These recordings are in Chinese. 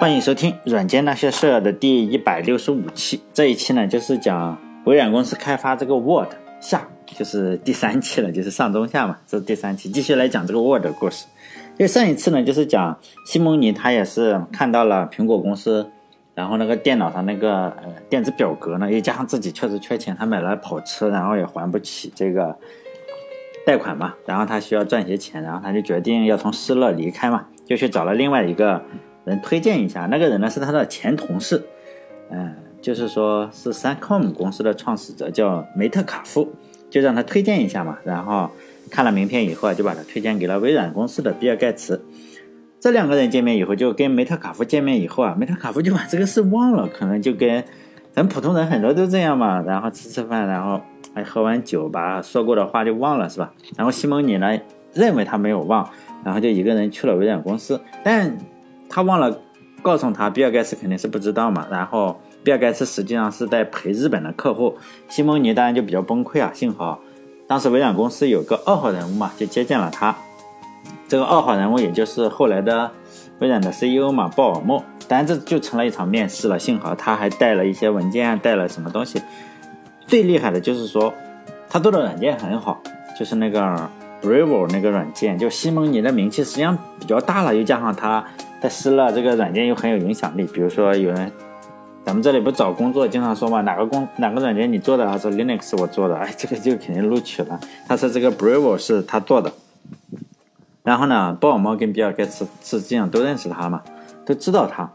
欢迎收听《软件那些事儿》的第一百六十五期。这一期呢，就是讲微软公司开发这个 Word 下，就是第三期了，就是上中下嘛，这是第三期，继续来讲这个 Word 故事。因为上一次呢，就是讲西蒙尼他也是看到了苹果公司，然后那个电脑上那个呃电子表格呢，又加上自己确实缺钱，他买了跑车，然后也还不起这个贷款嘛，然后他需要赚些钱，然后他就决定要从施乐离开嘛，就去找了另外一个。人推荐一下，那个人呢是他的前同事，嗯，就是说是三 com 公司的创始者，叫梅特卡夫，就让他推荐一下嘛。然后看了名片以后啊，就把他推荐给了微软公司的比尔盖茨。这两个人见面以后，就跟梅特卡夫见面以后啊，梅特卡夫就把这个事忘了，可能就跟咱普通人很多都这样嘛。然后吃吃饭，然后哎喝完酒，把说过的话就忘了，是吧？然后西蒙尼呢认为他没有忘，然后就一个人去了微软公司，但。他忘了告诉他，比尔盖茨肯定是不知道嘛。然后比尔盖茨实际上是在陪日本的客户，西蒙尼当然就比较崩溃啊。幸好当时微软公司有个二号人物嘛，就接见了他。这个二号人物也就是后来的微软的 CEO 嘛，鲍尔默。当然这就成了一场面试了。幸好他还带了一些文件，带了什么东西。最厉害的就是说，他做的软件很好，就是那个 Bravo 那个软件，就西蒙尼的名气实际上比较大了，又加上他。在施乐这个软件又很有影响力，比如说有人，咱们这里不找工作经常说嘛，哪个工哪个软件你做的？他说 Linux 我做的，哎，这个就肯定录取了。他说这个 Bravo 是他做的。然后呢，鲍尔默跟比尔盖茨是这样都认识他嘛，都知道他。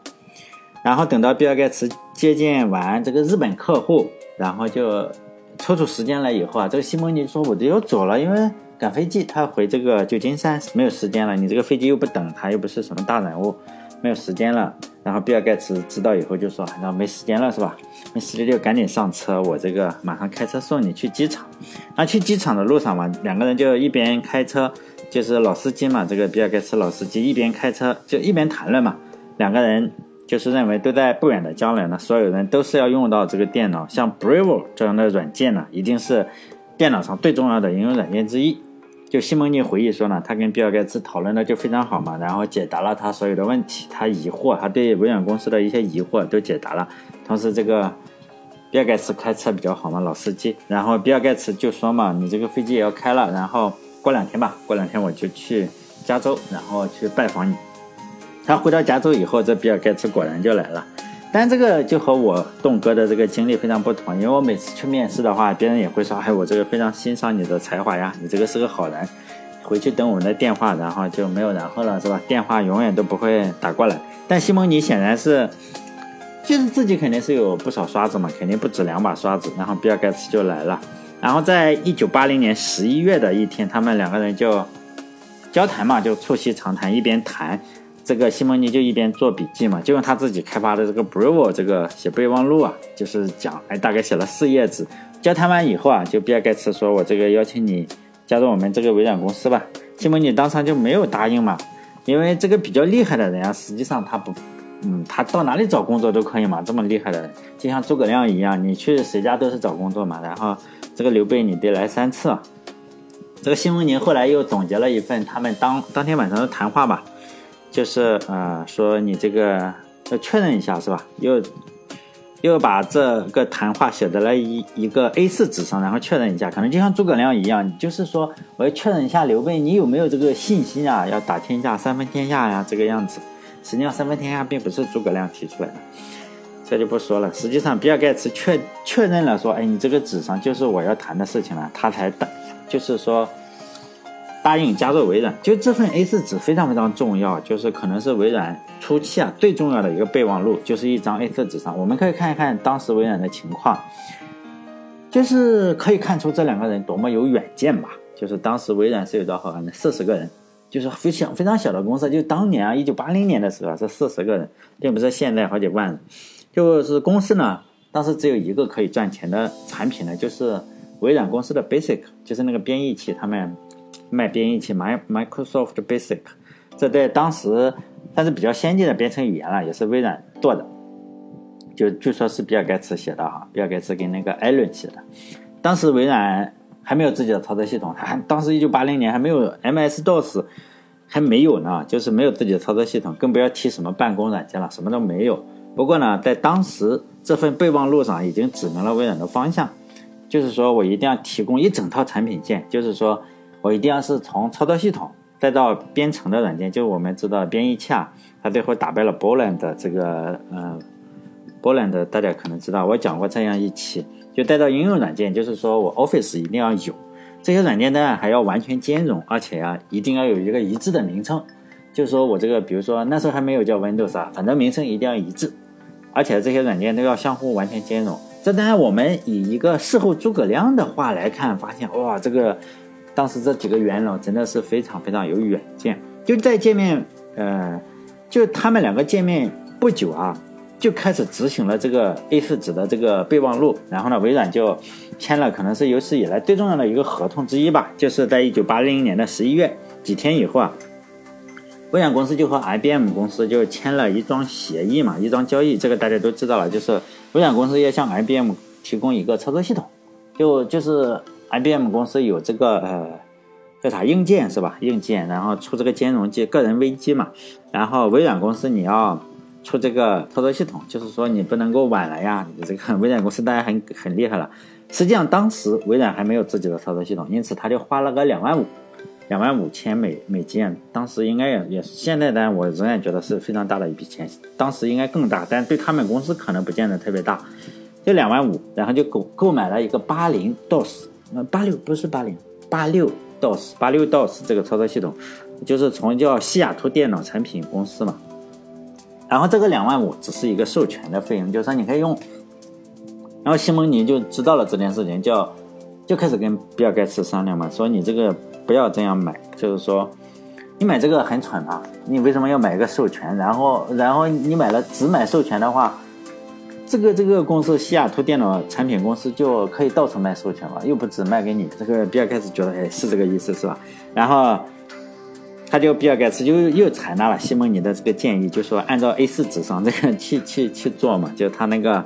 然后等到比尔盖茨接见完这个日本客户，然后就抽出时间来以后啊，这个西蒙尼说我就要走了，因为。赶飞机，他回这个旧金山没有时间了。你这个飞机又不等他，又不是什么大人物，没有时间了。然后比尔盖茨知道以后就说：“那没时间了是吧？没时间就赶紧上车，我这个马上开车送你去机场。”那去机场的路上嘛，两个人就一边开车，就是老司机嘛，这个比尔盖茨老司机一边开车就一边谈论嘛。两个人就是认为都在不远的将来呢，所有人都是要用到这个电脑，像 Bravo 这样的软件呢，一定是电脑上最重要的应用软件之一。就西蒙尼回忆说呢，他跟比尔盖茨讨论的就非常好嘛，然后解答了他所有的问题，他疑惑，他对微软公司的一些疑惑都解答了。同时，这个比尔盖茨开车比较好嘛，老司机。然后比尔盖茨就说嘛，你这个飞机也要开了，然后过两天吧，过两天我就去加州，然后去拜访你。他回到加州以后，这比尔盖茨果然就来了。但这个就和我栋哥的这个经历非常不同，因为我每次去面试的话，别人也会说：“哎，我这个非常欣赏你的才华呀，你这个是个好人。”回去等我们的电话，然后就没有然后了，是吧？电话永远都不会打过来。但西蒙尼显然是，就是自己肯定是有不少刷子嘛，肯定不止两把刷子。然后比尔盖茨就来了，然后在一九八零年十一月的一天，他们两个人就交谈嘛，就促膝长谈，一边谈。这个西蒙尼就一边做笔记嘛，就用他自己开发的这个 Bravo 这个写备忘录啊，就是讲，哎，大概写了四页纸。交谈完以后啊，就比尔盖茨说：“我这个邀请你加入我们这个微软公司吧。”西蒙尼当场就没有答应嘛，因为这个比较厉害的人啊，实际上他不，嗯，他到哪里找工作都可以嘛，这么厉害的人，就像诸葛亮一样，你去谁家都是找工作嘛。然后这个刘备你得来三次。这个西蒙尼后来又总结了一份他们当当天晚上的谈话吧。就是呃，说你这个要确认一下是吧？又又把这个谈话写在了一一个 A4 纸上，然后确认一下，可能就像诸葛亮一样，就是说我要确认一下刘备，你有没有这个信心啊？要打天下，三分天下呀，这个样子。实际上，三分天下并不是诸葛亮提出来的，这就不说了。实际上，比尔盖茨确确认了说，哎，你这个纸上就是我要谈的事情了，他才打，就是说。答应加入微软，就这份 A4 纸非常非常重要，就是可能是微软初期啊最重要的一个备忘录，就是一张 A4 纸上，我们可以看一看当时微软的情况，就是可以看出这两个人多么有远见吧。就是当时微软是有多少人？四十个人，就是非常非常小的公司。就当年啊，一九八零年的时候啊是四十个人，并不是现在好几万人。就是公司呢，当时只有一个可以赚钱的产品呢，就是微软公司的 Basic，就是那个编译器，他们。卖编译器，My Microsoft Basic，这在当时算是比较先进的编程语言了，也是微软做的。就据说是比尔盖茨写的哈，比尔盖茨跟那个艾伦写的。当时微软还没有自己的操作系统，还 当时一九八零年还没有 MS DOS，还没有呢，就是没有自己的操作系统，更不要提什么办公软件了，什么都没有。不过呢，在当时这份备忘录上已经指明了微软的方向，就是说我一定要提供一整套产品线，就是说我一定要是从操作系统再到编程的软件，就是我们知道编译器啊，它最后打败了 Boland 这个呃，Boland 大家可能知道，我讲过这样一期，就带到应用软件，就是说我 Office 一定要有这些软件呢，还要完全兼容，而且啊，一定要有一个一致的名称，就是说我这个，比如说那时候还没有叫 Windows 啊，反正名称一定要一致。而且这些软件都要相互完全兼容。这当然，我们以一个事后诸葛亮的话来看，发现哇，这个当时这几个元老真的是非常非常有远见。就在见面，呃，就他们两个见面不久啊，就开始执行了这个 A4 纸的这个备忘录。然后呢，微软就签了可能是有史以来最重要的一个合同之一吧，就是在一九八零年的十一月几天以后啊。微软公司就和 IBM 公司就签了一桩协议嘛，一桩交易，这个大家都知道了，就是微软公司要向 IBM 提供一个操作系统，就就是 IBM 公司有这个呃叫啥硬件是吧？硬件，然后出这个兼容机、个人微机嘛，然后微软公司你要出这个操作系统，就是说你不能够晚了呀。你这个 微软公司大家很很厉害了，实际上当时微软还没有自己的操作系统，因此他就花了个两万五。两万五千美美金，当时应该也也现在呢，我仍然觉得是非常大的一笔钱。当时应该更大，但对他们公司可能不见得特别大。就两万五，然后就购购买了一个八零 DOS，呃八六不是八零八六 DOS，八六 DOS 这个操作系统，就是从叫西雅图电脑产品公司嘛。然后这个两万五只是一个授权的费用，就是说你可以用。然后西蒙尼就知道了这件事情，就就开始跟比尔盖茨商量嘛，说你这个。不要这样买，就是说，你买这个很蠢啊！你为什么要买一个授权？然后，然后你买了只买授权的话，这个这个公司西雅图电脑产品公司就可以到处卖授权了，又不只卖给你。这个比尔盖茨觉得，哎，是这个意思，是吧？然后，他就比尔盖茨就又采纳了西蒙尼的这个建议，就说按照 A4 纸上这个去去去做嘛，就他那个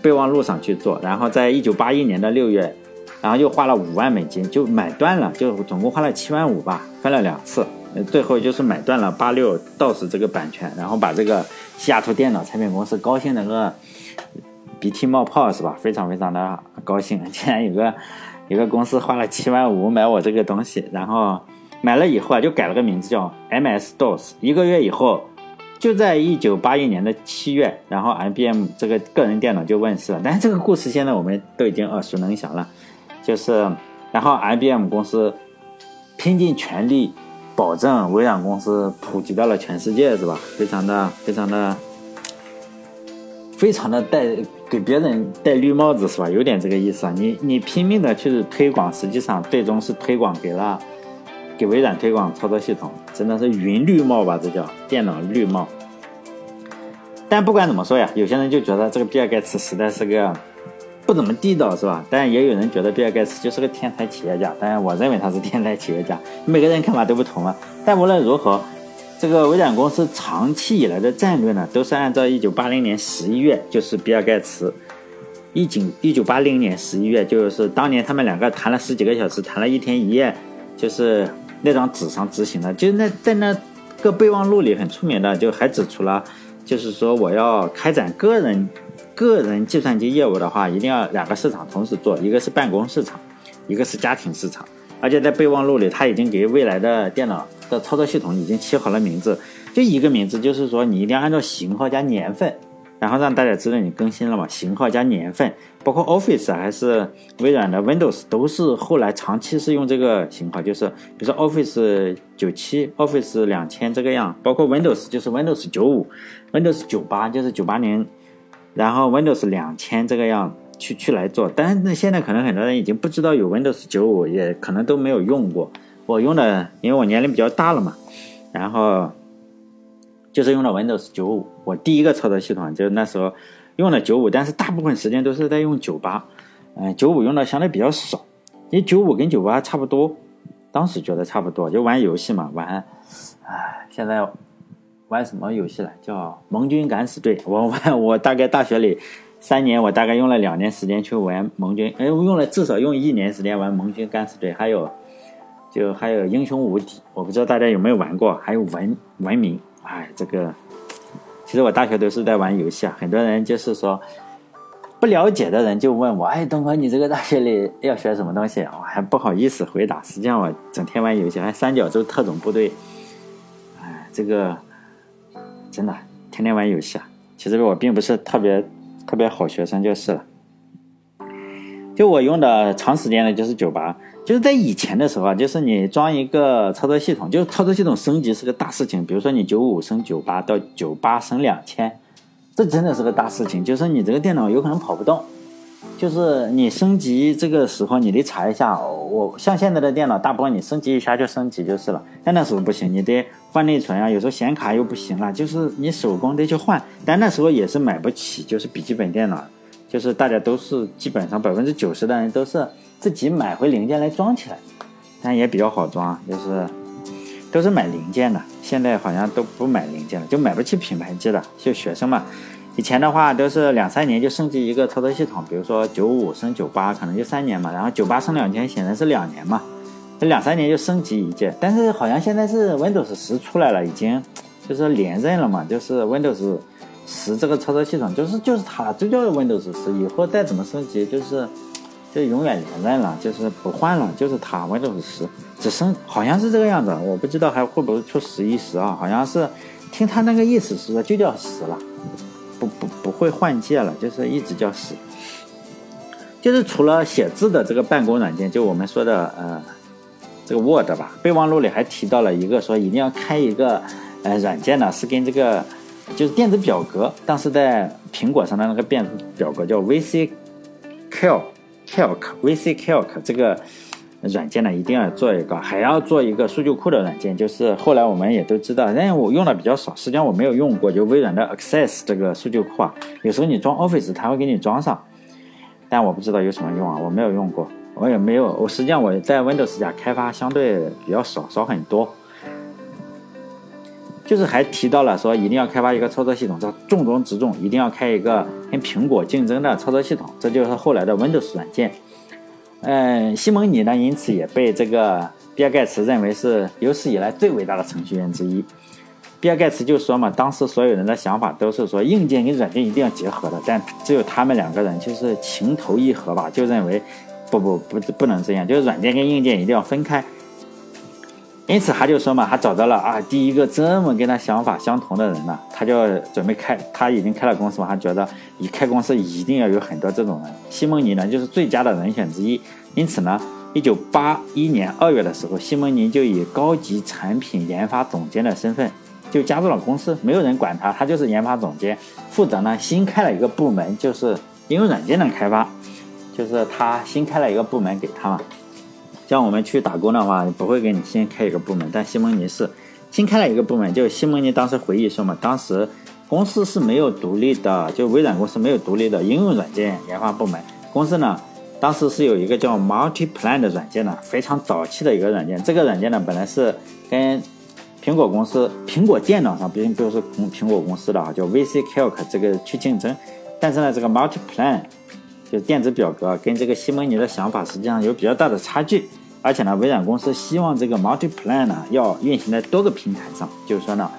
备忘录上去做。然后，在一九八一年的六月。然后又花了五万美金，就买断了，就总共花了七万五吧，分了两次，最后就是买断了八六 DOS 这个版权，然后把这个西雅图电脑产品公司高兴的个鼻涕冒泡是吧？非常非常的高兴，竟然有个有个公司花了七万五买我这个东西，然后买了以后啊，就改了个名字叫 MS DOS。一个月以后，就在一九八一年的七月，然后 IBM 这个个人电脑就问世了。但是这个故事现在我们都已经耳熟能详了。就是，然后 IBM 公司拼尽全力保证微软公司普及到了全世界，是吧？非常的、非常的、非常的戴给别人戴绿帽子，是吧？有点这个意思啊。你你拼命的去推广，实际上最终是推广给了给微软推广操作系统，真的是云绿帽吧？这叫电脑绿帽。但不管怎么说呀，有些人就觉得这个比尔盖茨实在是个。不怎么地道是吧？但也有人觉得比尔盖茨就是个天才企业家，当然我认为他是天才企业家。每个人看法都不同啊。但无论如何，这个微软公司长期以来的战略呢，都是按照一九八零年十一月，就是比尔盖茨一九一九八零年十一月，就是当年他们两个谈了十几个小时，谈了一天一夜，就是那张纸上执行的。就那在那个备忘录里很出名的，就还指出了，就是说我要开展个人。个人计算机业务的话，一定要两个市场同时做，一个是办公市场，一个是家庭市场。而且在备忘录里，他已经给未来的电脑的操作系统已经起好了名字，就一个名字，就是说你一定要按照型号加年份，然后让大家知道你更新了嘛。型号加年份，包括 Office 还是微软的 Windows，都是后来长期是用这个型号，就是比如说 Office 九七、Office 两千这个样，包括 Windows 就是 Windows 九五、Windows 九八就是九八年。然后 Windows 两千这个样去去来做，但是现在可能很多人已经不知道有 Windows 九五，也可能都没有用过。我用的，因为我年龄比较大了嘛，然后就是用的 Windows 九五。我第一个操作系统就是那时候用的九五，但是大部分时间都是在用九八。嗯，九五用的相对比较少，因为九五跟九八差不多，当时觉得差不多，就玩游戏嘛，玩。唉，现在。玩什么游戏了？叫《盟军敢死队》。我玩，我大概大学里三年我大概用了两年时间去玩盟军，哎，我用了至少用一年时间玩盟军敢死队，还有就还有英雄无敌，我不知道大家有没有玩过，还有文文明，哎，这个其实我大学都是在玩游戏啊，很多人就是说不了解的人就问我，哎，东哥，你这个大学里要学什么东西？我还不好意思回答，实际上我整天玩游戏，还三角洲特种部队，哎，这个真的天天玩游戏啊，其实我并不是特别。特别好学生就是了，就我用的长时间的就是九八，就是在以前的时候啊，就是你装一个操作系统，就是操作系统升级是个大事情。比如说你九五升九八到九八升两千，这真的是个大事情。就是你这个电脑有可能跑不动，就是你升级这个时候你得查一下。我像现在的电脑，大部分你升级一下就升级就是了。但那时候不行，你得换内存啊，有时候显卡又不行了，就是你手工得去换。但那时候也是买不起，就是笔记本电脑，就是大家都是基本上百分之九十的人都是自己买回零件来装起来，但也比较好装，就是都是买零件的。现在好像都不买零件了，就买不起品牌机了，就学生嘛。以前的话都是两三年就升级一个操作系统，比如说九五升九八，可能就三年嘛，然后九八升两千，显然是两年嘛，这两三年就升级一届。但是好像现在是 Windows 十出来了，已经就是连任了嘛，就是 Windows 十这个操作系统，就是就是它，就叫 Windows 十，以后再怎么升级，就是就永远连任了，就是不换了，就是它 Windows 十，只剩好像是这个样子，我不知道还会不会出十一十啊？好像是听他那个意思是说就叫十了。不不不会换届了，就是一直叫十。就是除了写字的这个办公软件，就我们说的呃这个 Word 吧，备忘录里还提到了一个说一定要开一个呃软件呢，是跟这个就是电子表格，当时在苹果上的那个电子表格叫 VC Calc Calc VC Calc 这个。软件呢，一定要做一个，还要做一个数据库的软件。就是后来我们也都知道，但我用的比较少，实际上我没有用过，就微软的 Access 这个数据库啊。有时候你装 Office，它会给你装上，但我不知道有什么用啊，我没有用过，我也没有。我实际上我在 Windows 家开发相对比较少，少很多。就是还提到了说，一定要开发一个操作系统，这重中之重，一定要开一个跟苹果竞争的操作系统，这就是后来的 Windows 软件。嗯，西蒙尼呢，因此也被这个比尔盖茨认为是有史以来最伟大的程序员之一。比尔盖茨就说嘛，当时所有人的想法都是说硬件跟软件一定要结合的，但只有他们两个人就是情投意合吧，就认为不不不不能这样，就是软件跟硬件一定要分开。因此他就说嘛，他找到了啊第一个这么跟他想法相同的人呢，他就准备开，他已经开了公司嘛，他觉得一开公司一定要有很多这种人。西蒙尼呢就是最佳的人选之一。因此呢，一九八一年二月的时候，西蒙尼就以高级产品研发总监的身份就加入了公司，没有人管他，他就是研发总监，负责呢新开了一个部门，就是应用软件的开发，就是他新开了一个部门给他嘛。像我们去打工的话，不会给你先开一个部门，但西蒙尼是新开了一个部门。就西蒙尼当时回忆说嘛，当时公司是没有独立的，就微软公司没有独立的应用软件研发部门。公司呢，当时是有一个叫 MultiPlan 的软件呢，非常早期的一个软件。这个软件呢，本来是跟苹果公司、苹果电脑上，比如比如说苹果公司的啊，叫 VC Calc 这个去竞争。但是呢，这个 MultiPlan 就电子表格跟这个西蒙尼的想法实际上有比较大的差距，而且呢，微软公司希望这个 MultiPlan 呢要运行在多个平台上，就是说呢，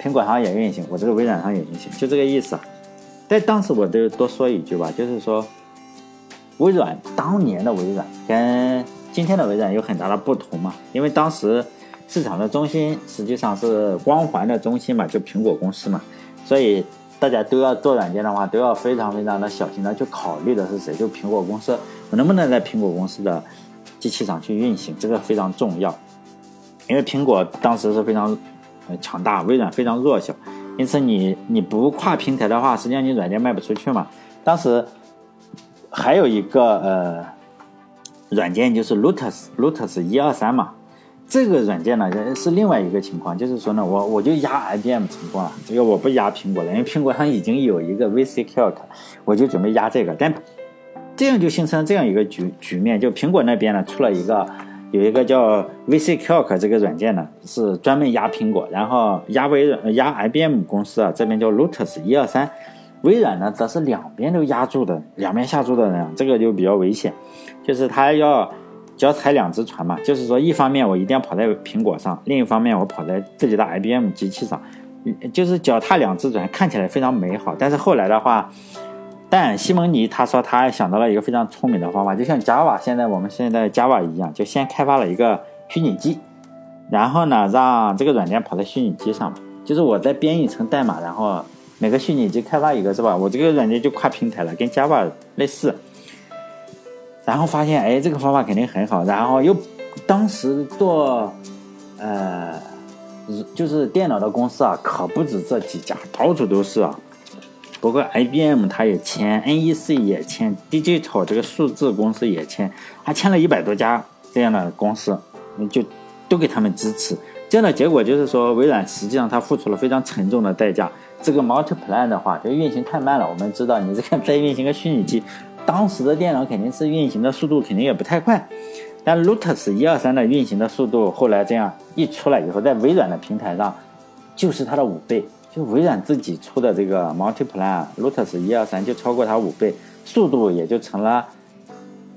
苹果上也运行，我这个微软上也运行，就这个意思。在当时我就多说一句吧，就是说，微软当年的微软跟今天的微软有很大的不同嘛，因为当时市场的中心实际上是光环的中心嘛，就苹果公司嘛，所以。大家都要做软件的话，都要非常非常的小心的去考虑的是谁？就苹果公司，我能不能在苹果公司的机器上去运行？这个非常重要，因为苹果当时是非常强大，微软非常弱小，因此你你不跨平台的话，实际上你软件卖不出去嘛。当时还有一个呃软件就是 Lotus，Lotus 一二三嘛。这个软件呢是另外一个情况，就是说呢，我我就压 IBM 成功了，这个我不压苹果了，因为苹果上已经有一个 VC Calc，我就准备压这个，但这样就形成了这样一个局局面，就苹果那边呢出了一个有一个叫 VC Calc 这个软件呢，是专门压苹果，然后压微软压 IBM 公司啊这边叫 Lotus 一二三，微软呢，则是两边都压住的，两边下注的人，这个就比较危险。就是他要脚踩两只船嘛，就是说，一方面我一定要跑在苹果上，另一方面我跑在自己的 IBM 机器上，就是脚踏两只船，看起来非常美好。但是后来的话，但西蒙尼他说他想到了一个非常聪明的方法，就像 Java 现在我们现在 Java 一样，就先开发了一个虚拟机，然后呢，让这个软件跑在虚拟机上，就是我在编一层代码，然后。每个虚拟机开发一个是吧？我这个软件就跨平台了，跟 Java 类似。然后发现，哎，这个方法肯定很好。然后又当时做，呃，就是电脑的公司啊，可不止这几家，到处都是啊。包括 IBM 它也签，NEC 也签，Digital 这个数字公司也签，还签了一百多家这样的公司，就都给他们支持。这样的结果就是说，微软实际上它付出了非常沉重的代价。这个 Multiplan 的话，就运行太慢了。我们知道，你这个在运行个虚拟机，当时的电脑肯定是运行的速度肯定也不太快。但 Lotus 一二三的运行的速度，后来这样一出来以后，在微软的平台上就是它的五倍。就微软自己出的这个 Multiplan Lotus 一二三就超过它五倍，速度也就成了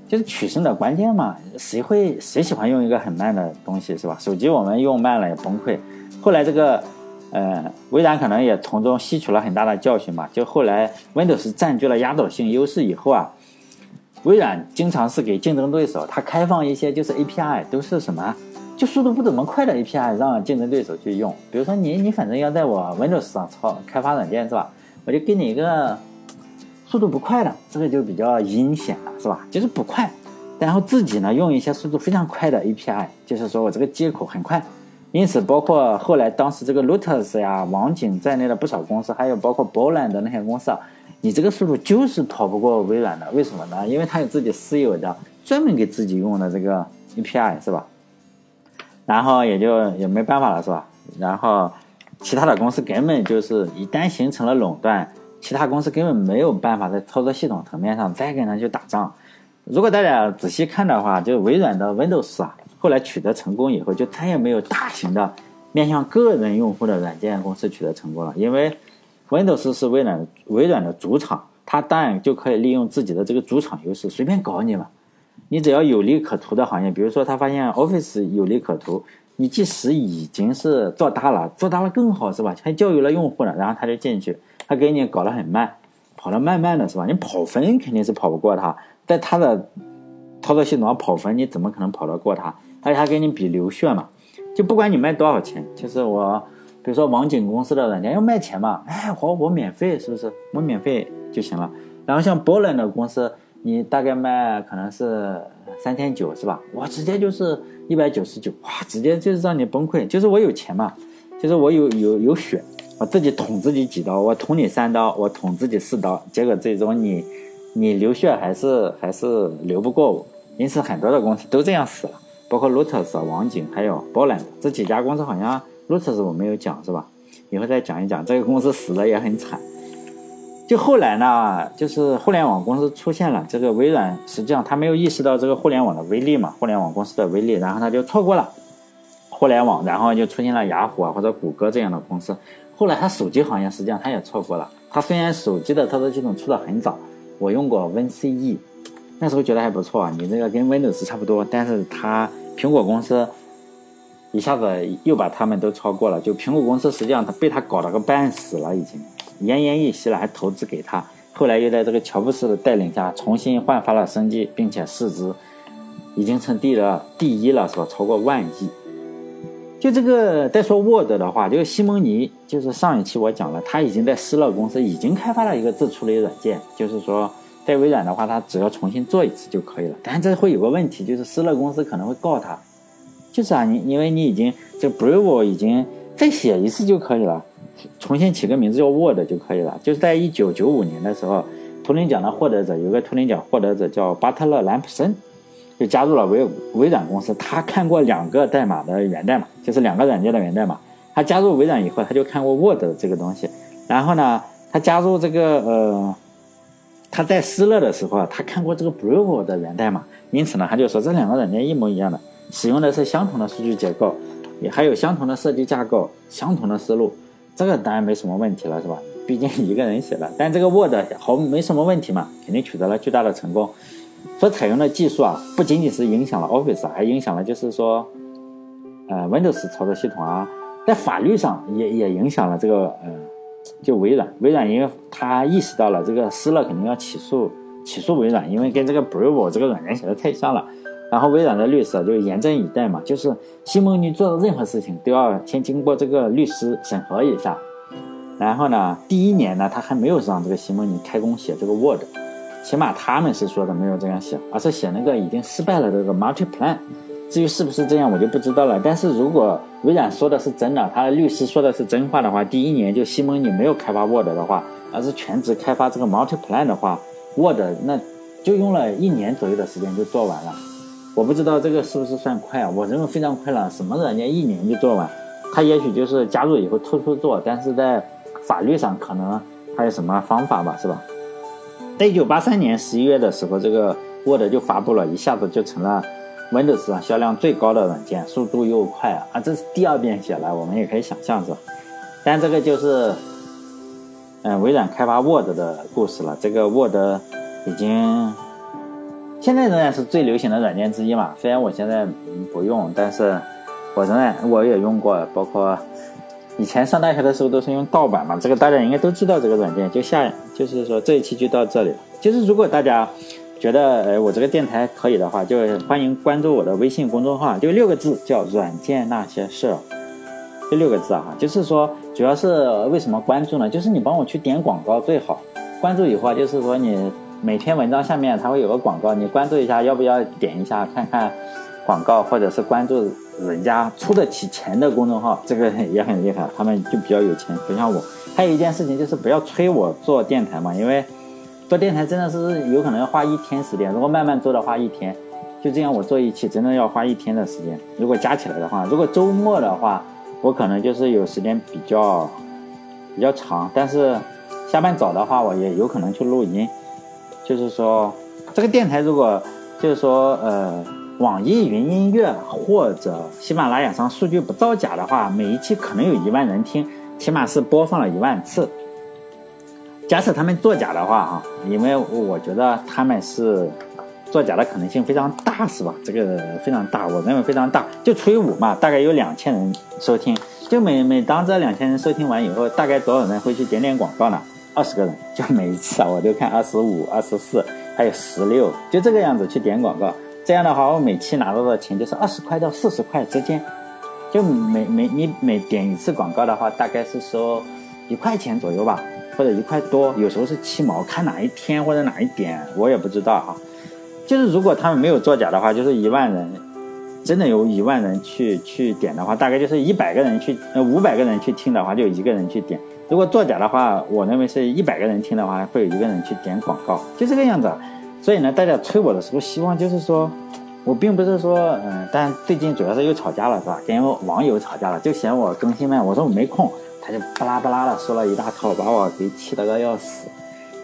就是取胜的关键嘛。谁会谁喜欢用一个很慢的东西是吧？手机我们用慢了也崩溃。后来这个。呃，微软可能也从中吸取了很大的教训嘛。就后来 Windows 占据了压倒性优势以后啊，微软经常是给竞争对手，它开放一些就是 API，都是什么，就速度不怎么快的 API，让竞争对手去用。比如说你你反正要在我 Windows 上操开发软件是吧？我就给你一个速度不快的，这个就比较阴险了是吧？就是不快，然后自己呢用一些速度非常快的 API，就是说我这个接口很快。因此，包括后来当时这个 Lotus 呀、网景在内的不少公司，还有包括 b o l a n 的那些公司啊，你这个速度就是逃不过微软的。为什么呢？因为它有自己私有的、专门给自己用的这个 API，是吧？然后也就也没办法了，是吧？然后其他的公司根本就是一旦形成了垄断，其他公司根本没有办法在操作系统层面上再跟他去打仗。如果大家仔细看的话，就微软的 Windows 啊。后来取得成功以后，就再也没有大型的面向个人用户的软件公司取得成功了。因为 Windows 是微软微软的主场，它当然就可以利用自己的这个主场优势，随便搞你嘛。你只要有利可图的行业，比如说他发现 Office 有利可图，你即使已经是做大了，做大了更好是吧？还教育了用户呢，然后他就进去，他给你搞得很慢，跑得慢慢的是吧？你跑分肯定是跑不过他，在他的操作系统上跑分，你怎么可能跑得过他？而且他跟你比流血嘛，就不管你卖多少钱，就是我，比如说网景公司的软件要卖钱嘛，哎，我我免费是不是？我免费就行了。然后像波兰的公司，你大概卖可能是三千九是吧？我直接就是一百九十九，哇，直接就是让你崩溃。就是我有钱嘛，就是我有有有血，我自己捅自己几刀，我捅你三刀，我捅自己四刀，结果最终你你流血还是还是流不过我，因此很多的公司都这样死了。包括 Lotus、网景还有 Boland 这几家公司，好像 Lotus 我没有讲是吧？以后再讲一讲。这个公司死的也很惨。就后来呢，就是互联网公司出现了，这个微软实际上他没有意识到这个互联网的威力嘛，互联网公司的威力，然后他就错过了互联网，然后就出现了雅虎啊或者谷歌这样的公司。后来他手机行业实际上他也错过了。他虽然手机的操作系统出的很早，我用过 WinCE，那时候觉得还不错，你这个跟 Windows 差不多，但是他。苹果公司一下子又把他们都超过了，就苹果公司实际上他被他搞了个半死了，已经奄奄一息了，还投资给他，后来又在这个乔布斯的带领下重新焕发了生机，并且市值已经成第了第一了，是吧？超过万亿。就这个再说 Word 的话，就是西蒙尼，就是上一期我讲了，他已经在施乐公司已经开发了一个自处理软件，就是说。在微软的话，他只要重新做一次就可以了。但是这会有个问题，就是施乐公司可能会告他。就是啊，你因为你已经这 Bravo 已经再写一次就可以了，重新起个名字叫 Word 就可以了。就是在一九九五年的时候，图灵奖的获得者有个图灵奖获得者叫巴特勒·兰普森，就加入了微微软公司。他看过两个代码的源代码，就是两个软件的源代码。他加入微软以后，他就看过 Word 这个东西。然后呢，他加入这个呃。他在施乐的时候啊，他看过这个 Brave 的源代码，因此呢，他就说这两个软件一模一样的，使用的是相同的数据结构，也还有相同的设计架构，相同的思路，这个当然没什么问题了，是吧？毕竟一个人写的。但这个 Word 好没什么问题嘛，肯定取得了巨大的成功。所采用的技术啊，不仅仅是影响了 Office，还影响了就是说，呃，Windows 操作系统啊，在法律上也也影响了这个呃，就微软。微软因为他意识到了这个施乐肯定要起诉起诉微软，因为跟这个 Brave 这个软件写的太像了。然后微软的律师就严阵以待嘛，就是西蒙尼做的任何事情都要先经过这个律师审核一下。然后呢，第一年呢，他还没有让这个西蒙尼开工写这个 Word。起码他们是说的没有这样写，而是写那个已经失败了这个 Multiplan。至于是不是这样，我就不知道了。但是如果微软说的是真的，他的律师说的是真话的话，第一年就西蒙尼没有开发 Word 的话，而是全职开发这个 Multiplan 的话，Word 那就用了一年左右的时间就做完了。我不知道这个是不是算快啊？我认为非常快了。什么软件一年就做完？他也许就是加入以后偷偷做，但是在法律上可能还有什么方法吧，是吧？在一九八三年十一月的时候，这个 Word 就发布了，一下子就成了 Windows 上销量最高的软件，速度又快啊！啊，这是第二遍写了，我们也可以想象是吧？但这个就是，嗯，微软开发 Word 的故事了。这个 Word 已经现在仍然是最流行的软件之一嘛。虽然我现在不用，但是我仍然我也用过，包括。以前上大学的时候都是用盗版嘛，这个大家应该都知道这个软件。就下，就是说这一期就到这里了。就是如果大家觉得呃我这个电台可以的话，就欢迎关注我的微信公众号，就六个字叫“软件那些事”，就六个字啊。就是说，主要是为什么关注呢？就是你帮我去点广告最好。关注以后啊，就是说你每篇文章下面它会有个广告，你关注一下，要不要点一下看看广告，或者是关注。人家出得起钱的公众号，这个也很厉害，他们就比较有钱，不像我。还有一件事情就是不要催我做电台嘛，因为做电台真的是有可能要花一天时间，如果慢慢做的话，一天就这样，我做一期真的要花一天的时间。如果加起来的话，如果周末的话，我可能就是有时间比较比较长，但是下班早的话，我也有可能去录音。就是说，这个电台如果就是说呃。网易云音乐或者喜马拉雅上数据不造假的话，每一期可能有一万人听，起码是播放了一万次。假设他们作假的话，啊，因为我觉得他们是作假的可能性非常大，是吧？这个非常大，我认为非常大。就除以五嘛，大概有两千人收听。就每每当这两千人收听完以后，大概多少人会去点点广告呢？二十个人。就每一次啊，我都看二十五、二十四，还有十六，就这个样子去点广告。这样的话，我每期拿到的钱就是二十块到四十块之间，就每每你每点一次广告的话，大概是说一块钱左右吧，或者一块多，有时候是七毛，看哪一天或者哪一点，我也不知道哈。就是如果他们没有作假的话，就是一万人，真的有一万人去去点的话，大概就是一百个人去呃五百个人去听的话，就一个人去点。如果作假的话，我认为是一百个人听的话，会有一个人去点广告，就这个样子。所以呢，大家催我的时候，希望就是说，我并不是说，嗯，但最近主要是又吵架了，是吧？跟网友吵架了，就嫌我更新慢，我说我没空，他就巴拉巴拉的说了一大套，把我给气得个要死，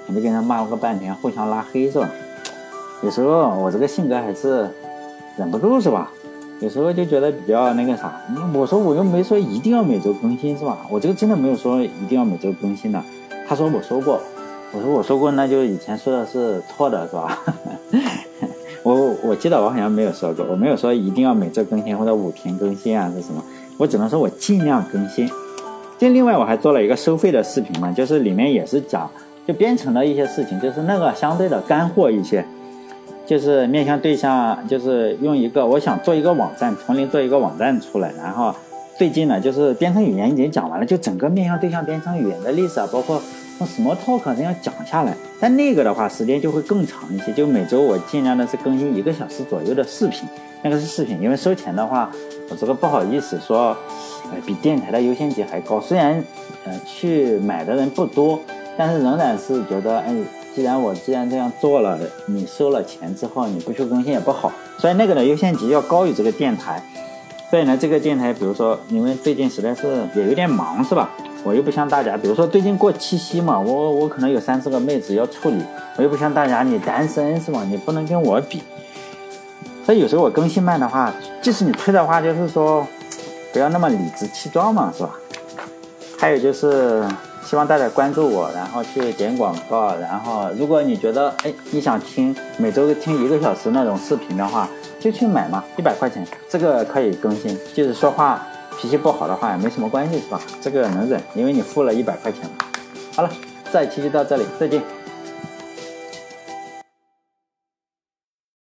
我就跟他骂了个半天，互相拉黑，是吧？有时候我这个性格还是忍不住，是吧？有时候就觉得比较那个啥，我说我又没说一定要每周更新，是吧？我这个真的没有说一定要每周更新的，他说我说过。我说我说过，那就以前说的是错的，是吧？我我记得我好像没有说过，我没有说一定要每周更新或者五天更新啊，是什么？我只能说我尽量更新。就另外我还做了一个收费的视频嘛，就是里面也是讲就编程的一些事情，就是那个相对的干货一些，就是面向对象，就是用一个我想做一个网站，从零做一个网站出来，然后最近呢就是编程语言已经讲完了，就整个面向对象编程语言的历史啊，包括。从 small talk 这样讲下来，但那个的话时间就会更长一些。就每周我尽量的是更新一个小时左右的视频，那个是视频，因为收钱的话，我这个不好意思说，呃，比电台的优先级还高。虽然，呃，去买的人不多，但是仍然是觉得，哎，既然我既然这样做了，你收了钱之后你不去更新也不好，所以那个的优先级要高于这个电台。所以呢，这个电台，比如说因为最近实在是也有点忙，是吧？我又不像大家，比如说最近过七夕嘛，我我可能有三四个妹子要处理，我又不像大家，你单身是吧？你不能跟我比。所以有时候我更新慢的话，即使你催的话，就是说不要那么理直气壮嘛，是吧？还有就是希望大家关注我，然后去点广告。然后，如果你觉得哎，你想听每周听一个小时那种视频的话，就去买嘛，一百块钱，这个可以更新。就是说话脾气不好的话也没什么关系，是吧？这个能忍，因为你付了一百块钱嘛。好了，这一期就到这里，再见。